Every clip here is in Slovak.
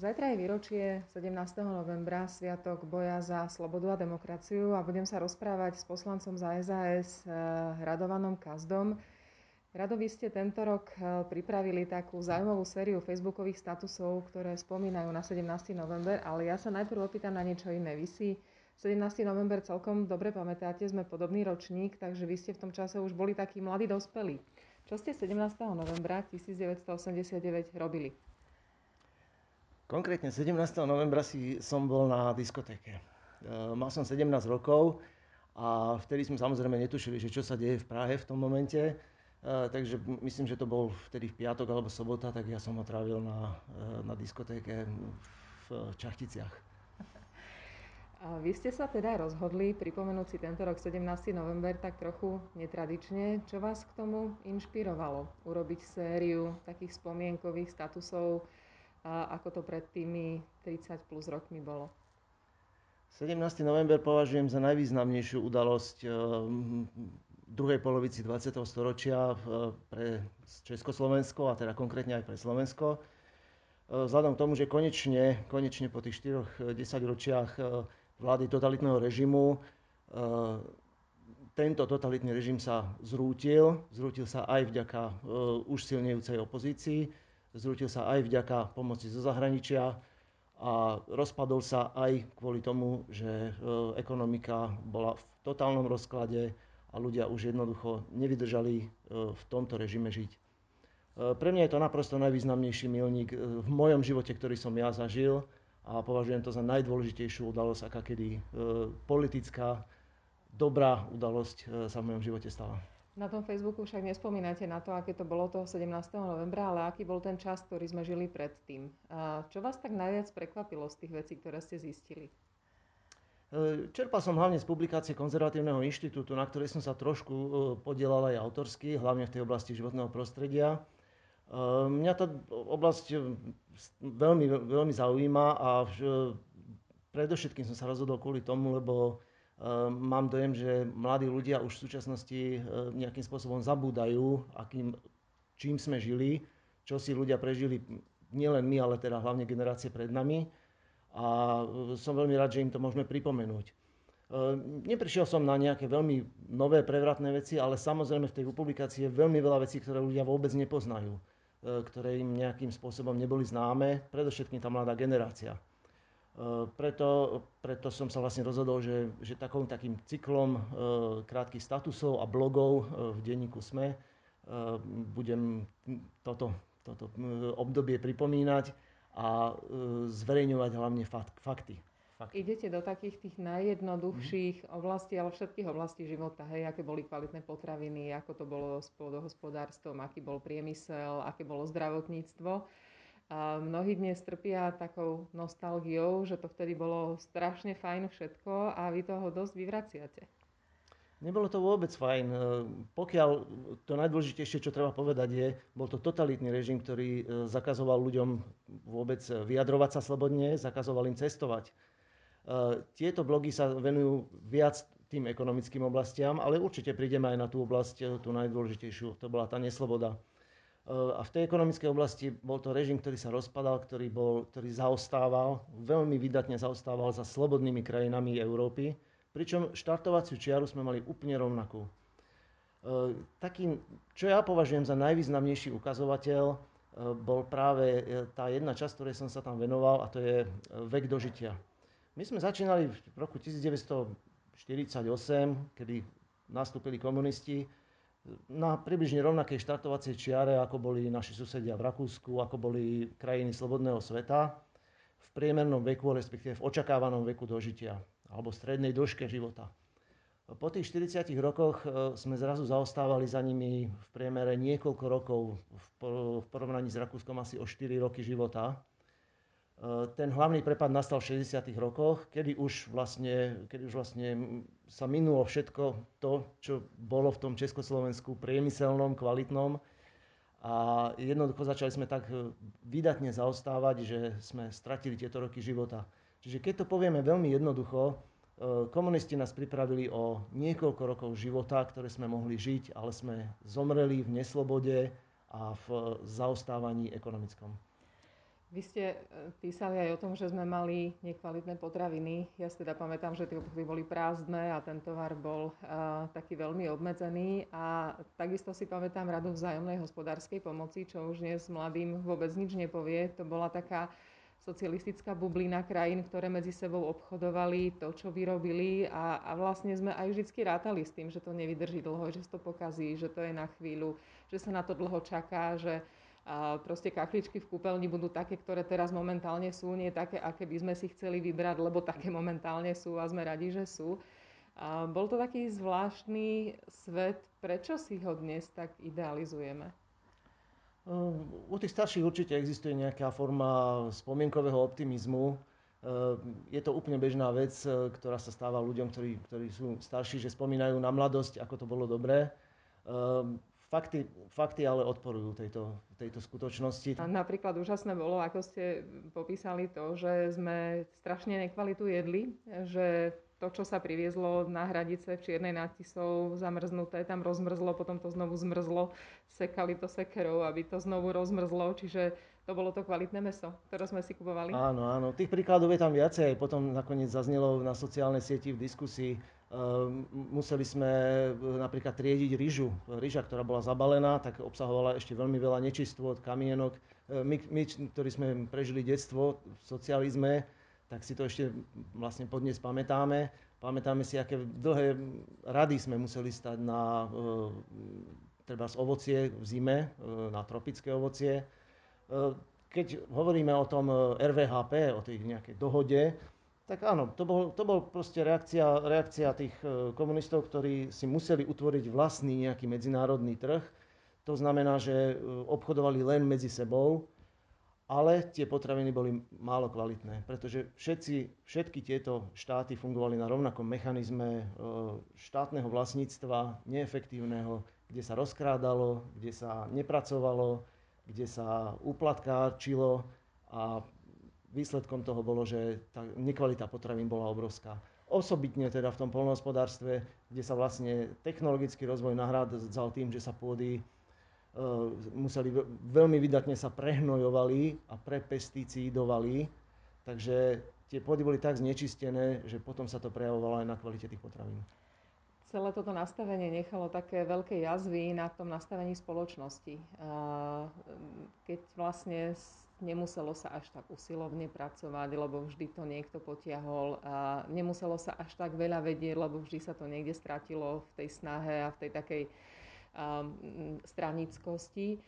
Zajtra je výročie 17. novembra, sviatok boja za slobodu a demokraciu a budem sa rozprávať s poslancom za SAS eh, Radovanom Kazdom. Rado, vy ste tento rok eh, pripravili takú zaujímavú sériu facebookových statusov, ktoré spomínajú na 17. november, ale ja sa najprv opýtam na niečo iné. Vy si 17. november celkom dobre pamätáte, sme podobný ročník, takže vy ste v tom čase už boli takí mladí dospelí. Čo ste 17. novembra 1989 robili? Konkrétne 17. novembra si som bol na diskotéke. E, mal som 17 rokov a vtedy sme samozrejme netušili, že čo sa deje v Prahe v tom momente. E, takže myslím, že to bol vtedy v piatok alebo sobota, tak ja som ho trávil na, e, na diskotéke v Čachticiach. A vy ste sa teda rozhodli pripomenúť si tento rok 17. november tak trochu netradične. Čo vás k tomu inšpirovalo urobiť sériu takých spomienkových statusov ako to pred tými 30 plus rokmi bolo? 17. november považujem za najvýznamnejšiu udalosť eh, druhej polovici 20. storočia eh, pre Československo a teda konkrétne aj pre Slovensko. Eh, vzhľadom k tomu, že konečne, konečne po tých 4-10 ročiach vlády totalitného režimu tento totalitný režim sa zrútil. Zrútil sa aj vďaka už silnejúcej opozícii zrútil sa aj vďaka pomoci zo zahraničia a rozpadol sa aj kvôli tomu, že e, ekonomika bola v totálnom rozklade a ľudia už jednoducho nevydržali e, v tomto režime žiť. E, pre mňa je to naprosto najvýznamnejší milník v mojom živote, ktorý som ja zažil a považujem to za najdôležitejšiu udalosť, aká kedy politická, dobrá udalosť sa v mojom živote stala. Na tom Facebooku však nespomínate na to, aké to bolo toho 17. novembra, ale aký bol ten čas, ktorý sme žili predtým. Čo vás tak najviac prekvapilo z tých vecí, ktoré ste zistili? E, čerpal som hlavne z publikácie Konzervatívneho inštitútu, na ktorej som sa trošku e, podielal aj autorsky, hlavne v tej oblasti životného prostredia. E, mňa tá oblasť veľmi, veľmi zaujíma a predovšetkým som sa rozhodol kvôli tomu, lebo mám dojem, že mladí ľudia už v súčasnosti ehm, nejakým spôsobom zabúdajú, akým, čím sme žili, čo si ľudia prežili, nielen my, ale teda hlavne generácie pred nami. A ehm, som veľmi rád, že im to môžeme pripomenúť. Neprišiel som na nejaké veľmi nové prevratné veci, ale samozrejme v tej publikácii je veľmi veľa vecí, ktoré ľudia vôbec nepoznajú, ktoré im nejakým spôsobom neboli známe, predovšetkým tá mladá generácia. Eh, preto, preto som sa vlastne rozhodol, že, že takom, takým cyklom e, krátkých statusov a blogov e, v denníku SME budem toto, toto obdobie pripomínať a zverejňovať hlavne fakt, fakty. fakty. Idete do takých tých najjednoduchších mm. oblastí, ale všetkých oblastí života, hej, aké boli kvalitné potraviny, ako to bolo s pôdohospodárstvom, aký bol priemysel, aké bolo zdravotníctvo. Mnohí dnes trpia takou nostalgiou, že to vtedy bolo strašne fajn všetko a vy toho dosť vyvraciate. Nebolo to vôbec fajn. E, pokiaľ to najdôležitejšie, čo treba povedať, je, bol to totalitný režim, ktorý e, zakazoval ľuďom vôbec vyjadrovať sa slobodne, zakazoval im cestovať. E, tieto blogy sa venujú viac tým ekonomickým oblastiam, ale určite prídeme aj na tú oblasť, tú najdôležitejšiu. To bola tá nesloboda. Eh, a v tej ekonomickej oblasti bol to režim, ktorý sa rozpadal, ktorý, bol, ktorý zaostával, veľmi vydatne zaostával za slobodnými krajinami Európy, pričom štartovaciu čiaru sme mali úplne rovnakú. Eh, taký, čo ja považujem za najvýznamnejší ukazovateľ, eh, bol práve tá jedna časť, ktorej som sa tam venoval, a to je vek dožitia. My sme začínali v roku 1948, kedy nastúpili komunisti, na približne rovnakej štartovacej čiare, ako boli naši susedia v Rakúsku, ako boli krajiny slobodného sveta, v priemernom veku, respektíve v očakávanom veku dožitia, alebo strednej dĺžke života. Po tých 40 rokoch e, sme zrazu zaostávali za nimi v priemere niekoľko rokov, v porovnaní s Rakúskom asi o 4 roky života. Eh, ten hlavný prepad nastal v 60. rokoch, kedy už, vlastne, kedy už vlastne sa minulo všetko to, čo bolo v tom Československu priemyselnom, kvalitnom. A jednoducho začali sme tak eh, vydatne zaostávať, že sme stratili tieto roky života. Čiže keď to povieme veľmi jednoducho, eh, komunisti nás pripravili o niekoľko rokov života, ktoré sme mohli žiť, ale sme zomreli v neslobode a v zaostávaní ekonomickom. Vy ste e, písali aj o tom, že sme mali nekvalitné potraviny. Ja si teda pamätám, že tie obchody boli prázdne a ten tovar bol uh, taký veľmi obmedzený. A takisto si pamätám radu vzájomnej hospodárskej pomoci, čo už dnes mladým vôbec nič nepovie. To bola taká socialistická bublina krajín, ktoré medzi sebou obchodovali to, čo vyrobili a, a vlastne sme aj vždy rátali s tým, že to nevydrží dlho, že to pokazí, že to je na chvíľu, že sa na to dlho čaká, že a proste kachličky v kúpeľni budú také, ktoré teraz momentálne sú, nie také, aké by sme si chceli vybrať, lebo také momentálne sú a sme radi, že sú. A bol to taký zvláštny svet. Prečo si ho dnes tak idealizujeme? U tých starších určite existuje nejaká forma spomienkového optimizmu. Je to úplne bežná vec, ktorá sa stáva ľuďom, ktorí, ktorí sú starší, že spomínajú na mladosť, ako to bolo dobré. Fakty, fakty ale odporujú tejto, tejto skutočnosti. A napríklad úžasné bolo, ako ste popísali to, že sme strašne nekvalitu jedli, že to, čo sa priviezlo na hradice v Čiernej nad Tisou, zamrznuté, tam rozmrzlo, potom to znovu zmrzlo, sekali to sekerou, aby to znovu rozmrzlo, čiže to bolo to kvalitné meso, ktoré sme si kupovali. Áno, áno, tých príkladov je tam viacej, potom nakoniec zaznelo na sociálnej sieti v diskusii, museli sme e, napríklad triediť rýžu. Rýža, ktorá bola zabalená, tak obsahovala ešte veľmi veľa nečistôt, kamienok. E, my, my, ktorí sme prežili detstvo v socializme, tak si to ešte vlastne podnes pamätáme. Pamätáme si, aké dlhé rady sme museli stať na e, treba z ovocie v zime, na tropické ovocie. Keď hovoríme o tom RVHP, o tej nejakej dohode, tak áno, to bol, to bol proste reakcia, reakcia tých e, komunistov, ktorí si museli utvoriť vlastný nejaký medzinárodný trh. To znamená, že e, obchodovali len medzi sebou, ale tie potraviny boli málo kvalitné, pretože všetci, všetky tieto štáty fungovali na rovnakom mechanizme e, štátneho vlastníctva, neefektívneho, kde sa rozkrádalo, kde sa nepracovalo, kde sa uplatkárčilo a výsledkom toho bolo, že tá nekvalita potravín bola obrovská. Osobitne teda v tom polnohospodárstve, kde sa vlastne technologický rozvoj nahrádzal tým, že sa pôdy e, museli veľmi vydatne sa prehnojovali a prepesticídovali, takže tie pôdy boli tak znečistené, že potom sa to prejavovalo aj na kvalite tých potravín. Celé toto nastavenie nechalo také veľké jazvy na tom nastavení spoločnosti. Keď vlastne nemuselo sa až tak usilovne pracovať, lebo vždy to niekto potiahol a nemuselo sa až tak veľa vedieť, lebo vždy sa to niekde stratilo v tej snahe a v tej takej um, stranickosti.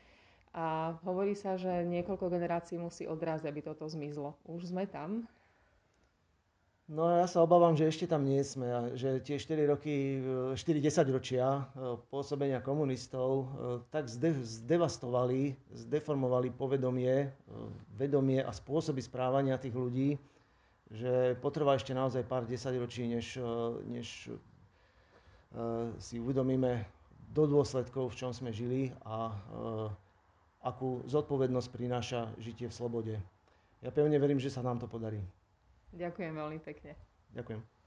A hovorí sa, že niekoľko generácií musí odraziť, aby toto zmizlo. Už sme tam? No ja sa obávam, že ešte tam nie sme že tie 4 roky, 4 10 ročia e, pôsobenia komunistov e, tak zdevastovali, zdeformovali povedomie, e, vedomie a spôsoby správania tých ľudí, že potrvá ešte naozaj pár 10 ročí, než, než si uvedomíme do dôsledkov, v čom sme žili a akú zodpovednosť prináša žitie v slobode. Ja pevne verím, že sa nám to podarí. Ďakujem veľmi pekne. Ďakujem.